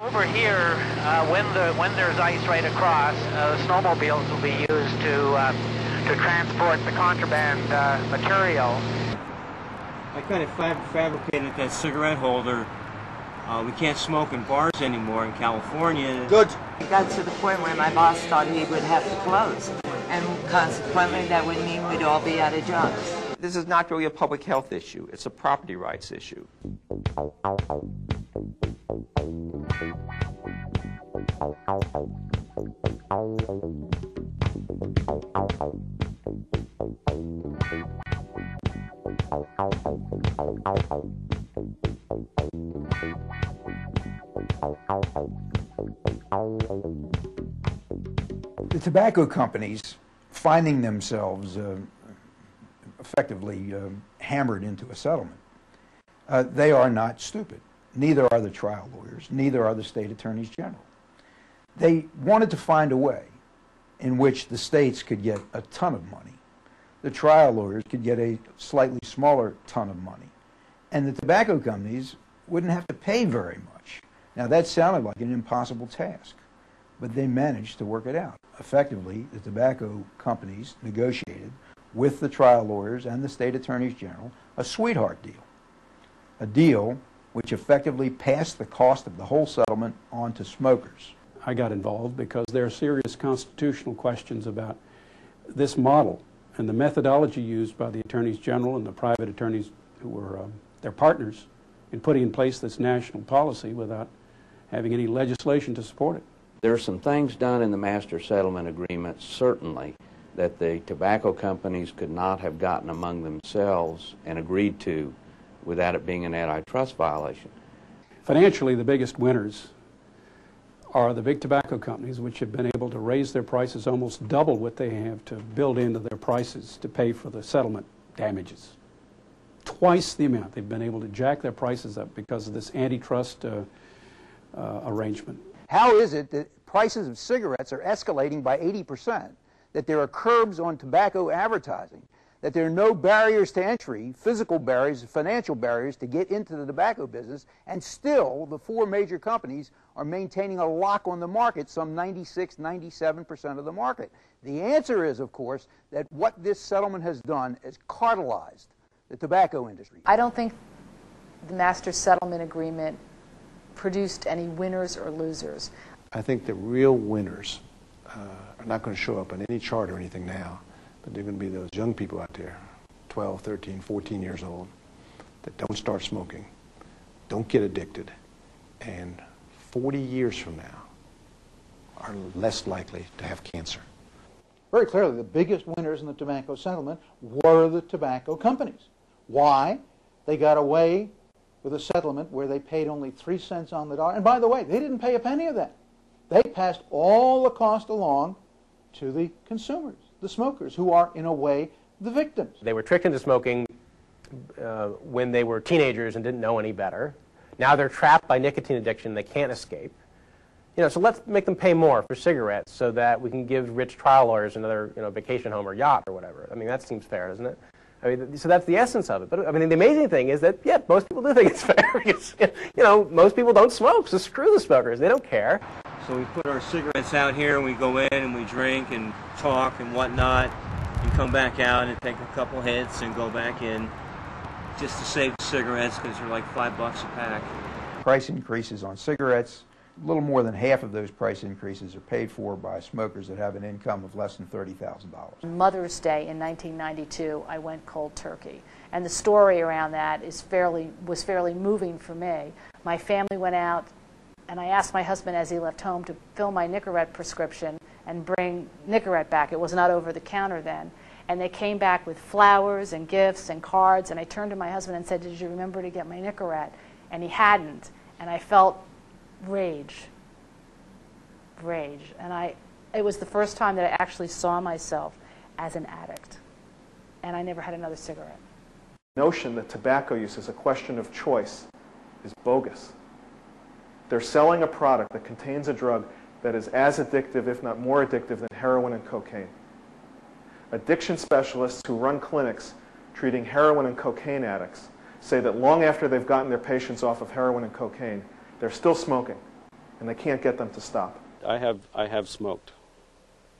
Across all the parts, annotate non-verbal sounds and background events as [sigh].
Over here, uh, when the when there's ice right across, uh, snowmobiles will be used to uh, to transport the contraband uh, material. I kind of fab fabricated that cigarette holder. Uh, we can't smoke in bars anymore in California. Good. It got to the point where my boss thought he would have to close. And consequently, that would mean we'd all be out of jobs. This is not really a public health issue. It's a property rights issue. The tobacco companies finding themselves uh, effectively uh, hammered into a settlement, uh, they are not stupid. Neither are the trial lawyers, neither are the state attorneys general. They wanted to find a way in which the states could get a ton of money, the trial lawyers could get a slightly smaller ton of money, and the tobacco companies wouldn't have to pay very much. Now, that sounded like an impossible task, but they managed to work it out. Effectively, the tobacco companies negotiated with the trial lawyers and the state attorneys general a sweetheart deal, a deal which effectively passed the cost of the whole settlement on to smokers. I got involved because there are serious constitutional questions about this model and the methodology used by the attorneys general and the private attorneys who were um, their partners in putting in place this national policy without having any legislation to support it. There are some things done in the master settlement agreement, certainly, that the tobacco companies could not have gotten among themselves and agreed to without it being an antitrust violation. Financially, the biggest winners are the big tobacco companies, which have been able to raise their prices almost double what they have to build into their prices to pay for the settlement damages. Twice the amount. They've been able to jack their prices up because of this antitrust uh, uh, arrangement. How is it that prices of cigarettes are escalating by 80%, that there are curbs on tobacco advertising, that there are no barriers to entry, physical barriers, financial barriers to get into the tobacco business, and still the four major companies are maintaining a lock on the market, some 96, 97% of the market. The answer is, of course, that what this settlement has done is cartelized the tobacco industry. I don't think the master settlement agreement produced any winners or losers. I think the real winners uh, are not going to show up on any chart or anything now, but they're going to be those young people out there, 12, 13, 14 years old, that don't start smoking, don't get addicted, and 40 years from now are less likely to have cancer. Very clearly, the biggest winners in the tobacco settlement were the tobacco companies. Why? They got away with a settlement where they paid only three cents on the dollar. And by the way, they didn't pay a penny of that. They passed all the cost along to the consumers, the smokers, who are, in a way, the victims. They were tricked into smoking uh, when they were teenagers and didn't know any better. Now they're trapped by nicotine addiction. They can't escape. You know, so let's make them pay more for cigarettes so that we can give rich trial lawyers another, you know, vacation home or yacht or whatever. I mean, that seems fair, doesn't it? I mean, so that's the essence of it. But I mean, the amazing thing is that, yeah, most people do think it's [laughs] fair you know, most people don't smoke, so screw the smokers. They don't care. So we put our cigarettes out here and we go in and we drink and talk and whatnot and come back out and take a couple hits and go back in just to save the cigarettes because they're like five bucks a pack. Price increases on cigarettes, a little more than half of those price increases are paid for by smokers that have an income of less than $30,000. Mother's Day in 1992, I went cold turkey. And the story around that is fairly, was fairly moving for me. My family went out, and I asked my husband as he left home to fill my Nicorette prescription and bring Nicorette back. It was not over the counter then. And they came back with flowers and gifts and cards, and I turned to my husband and said, Did you remember to get my Nicorette? And he hadn't. And I felt rage. Rage. And I, it was the first time that I actually saw myself as an addict. And I never had another cigarette. The notion that tobacco use is a question of choice is bogus. They're selling a product that contains a drug that is as addictive, if not more addictive, than heroin and cocaine. Addiction specialists who run clinics treating heroin and cocaine addicts say that long after they've gotten their patients off of heroin and cocaine, they're still smoking. and they can't get them to stop. I have, I have smoked,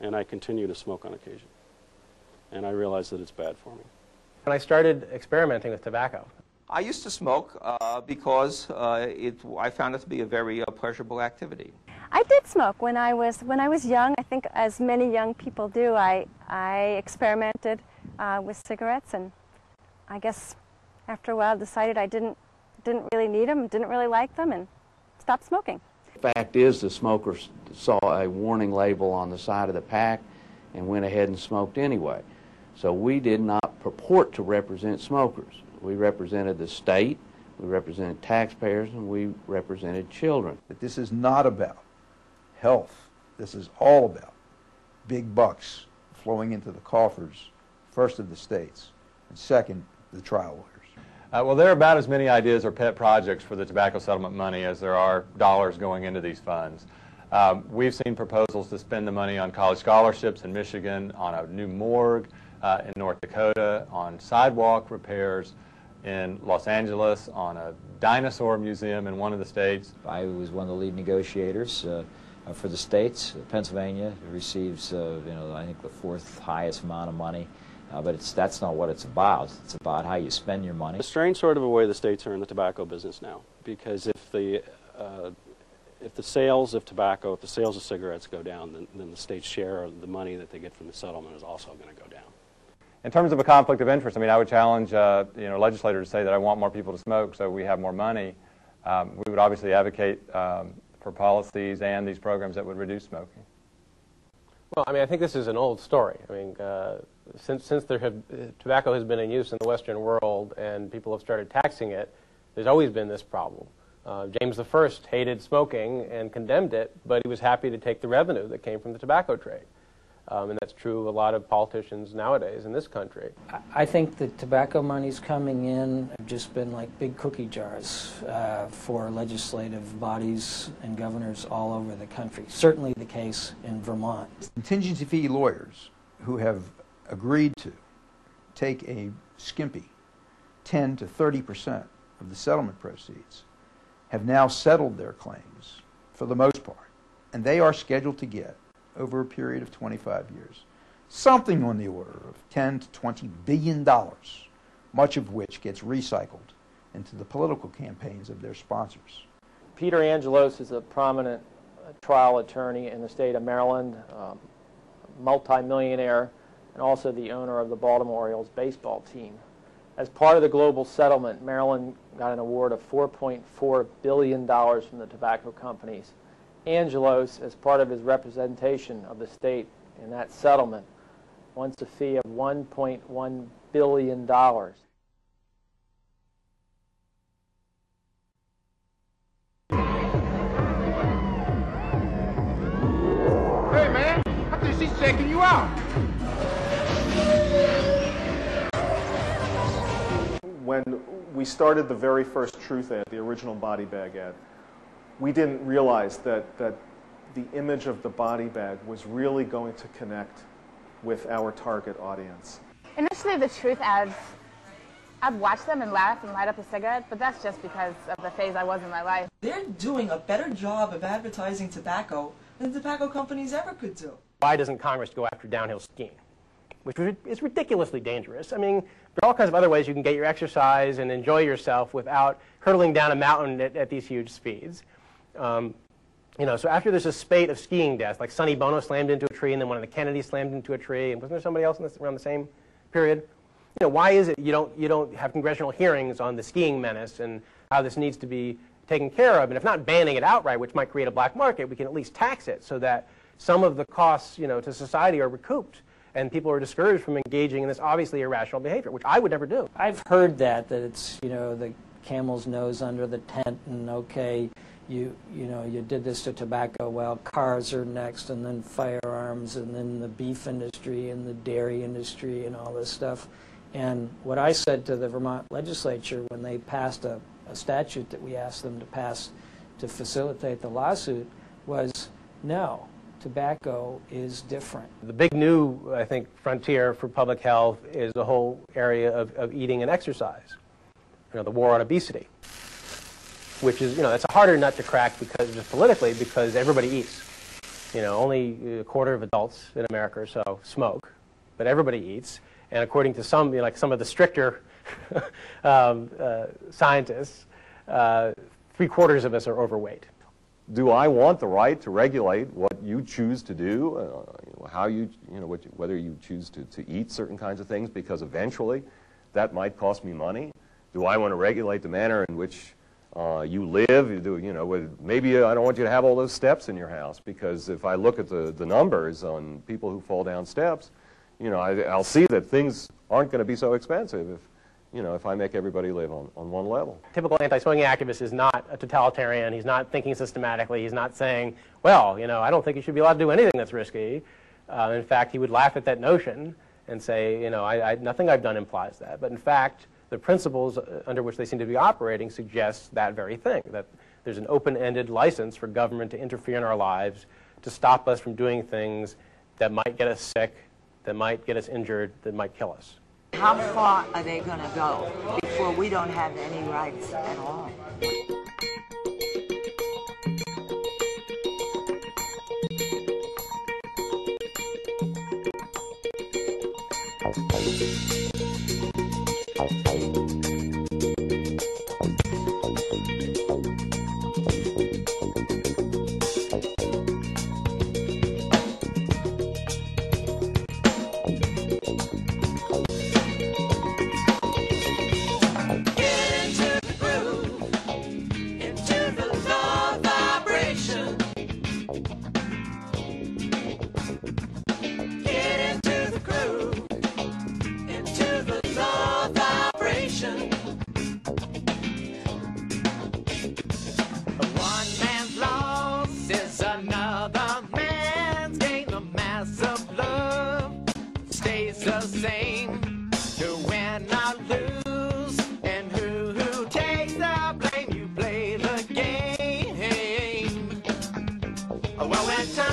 and I continue to smoke on occasion. And I realize that it's bad for me. When I started experimenting with tobacco, I used to smoke uh, because uh, it, I found it to be a very uh, pleasurable activity. I did smoke when I was when I was young. I think, as many young people do, I I experimented uh, with cigarettes, and I guess after a while decided I didn't didn't really need them, didn't really like them, and stopped smoking. Fact is, the smokers saw a warning label on the side of the pack and went ahead and smoked anyway. So we did not purport to represent smokers. We represented the state, we represented taxpayers, and we represented children. That this is not about health. This is all about big bucks flowing into the coffers, first of the states, and second, the trial lawyers. Uh, well, there are about as many ideas or pet projects for the tobacco settlement money as there are dollars going into these funds. Um, we've seen proposals to spend the money on college scholarships in Michigan, on a new morgue uh, in North Dakota, on sidewalk repairs in Los Angeles, on a dinosaur museum in one of the states. I was one of the lead negotiators uh, uh, for the states. Pennsylvania receives, uh, you know, I think the fourth highest amount of money. Uh, but it's, that's not what it's about. It's about how you spend your money. A strange sort of a way the states are in the tobacco business now, because if the uh, if the sales of tobacco, if the sales of cigarettes go down, then, then the state's share of the money that they get from the settlement is also going to go down. In terms of a conflict of interest, I mean, I would challenge uh, you know legislators to say that I want more people to smoke, so we have more money. Um, we would obviously advocate um, for policies and these programs that would reduce smoking. Well, I mean, I think this is an old story. I mean, uh, since since there have uh, tobacco has been in use in the Western world and people have started taxing it, there's always been this problem. Uh, James I hated smoking and condemned it, but he was happy to take the revenue that came from the tobacco trade. Um, and that's true of a lot of politicians nowadays in this country. I think the tobacco monies coming in have just been like big cookie jars uh, for legislative bodies and governors all over the country. Certainly the case in Vermont. Contingency fee lawyers who have agreed to take a skimpy 10 to 30 percent of the settlement proceeds have now settled their claims for the most part, and they are scheduled to get over a period of 25 years. Something on the order of 10 to 20 billion dollars, much of which gets recycled into the political campaigns of their sponsors. Peter Angelos is a prominent uh, trial attorney in the state of Maryland, um, multimillionaire, and also the owner of the Baltimore Orioles baseball team. As part of the global settlement, Maryland got an award of $4.4 billion from the tobacco companies. Angelos, as part of his representation of the state in that settlement, wants a fee of $1.1 billion. Hey, man, I think she's checking you out. When we started the very first Truth ad, the original body bag ad, we didn't realize that, that the image of the body bag was really going to connect with our target audience. Initially, the truth ads, I'd watch them and laugh and light up a cigarette, but that's just because of the phase I was in my life. They're doing a better job of advertising tobacco than tobacco companies ever could do. Why doesn't Congress go after downhill skiing? Which is ridiculously dangerous. I mean, there are all kinds of other ways you can get your exercise and enjoy yourself without hurtling down a mountain at, at these huge speeds. Um, you know, so after there's a spate of skiing deaths, like Sonny Bono slammed into a tree, and then one of the Kennedys slammed into a tree, and wasn't there somebody else this, around the same period? You know, why is it you don't you don't have congressional hearings on the skiing menace and how this needs to be taken care of? And if not banning it outright, which might create a black market, we can at least tax it so that some of the costs, you know, to society are recouped and people are discouraged from engaging in this obviously irrational behavior, which I would never do. I've heard that that it's you know the camel's nose under the tent, and okay, you you know you did this to tobacco. Well, cars are next, and then firearms, and then the beef industry and the dairy industry and all this stuff. And what I said to the Vermont legislature when they passed a, a statute that we asked them to pass to facilitate the lawsuit was no. Tobacco is different. The big new, I think, frontier for public health is the whole area of, of eating and exercise. You know, the war on obesity. which is, you know, that's a harder nut to crack because just politically because everybody eats. You know, only a quarter of adults in America or so smoke, but everybody eats. And according to some, you know, like some of the stricter [laughs] um, uh, scientists, uh, three quarters of us are overweight. Do I want the right to regulate what you choose to do, uh, how you, you know, you, whether you choose to, to eat certain kinds of things because eventually that might cost me money? Do I want to regulate the manner in which uh, you live? You do, you know, with, maybe I don't want you to have all those steps in your house because if I look at the, the numbers on people who fall down steps, you know, I, I'll see that things aren't going to be so expensive if, you know, if I make everybody live on, on one level. Typical anti-swinging activist is not a totalitarian. He's not thinking systematically. He's not saying, well, you know, I don't think you should be allowed to do anything that's risky. Uh, in fact, he would laugh at that notion and say, you know, I, I, nothing I've done implies that. But in fact, the principles uh, under which they seem to be operating suggest that very thing, that there's an open-ended license for government to interfere in our lives, to stop us from doing things that might get us sick, that might get us injured, that might kill us. How far are they going to go before we don't have any rights at all?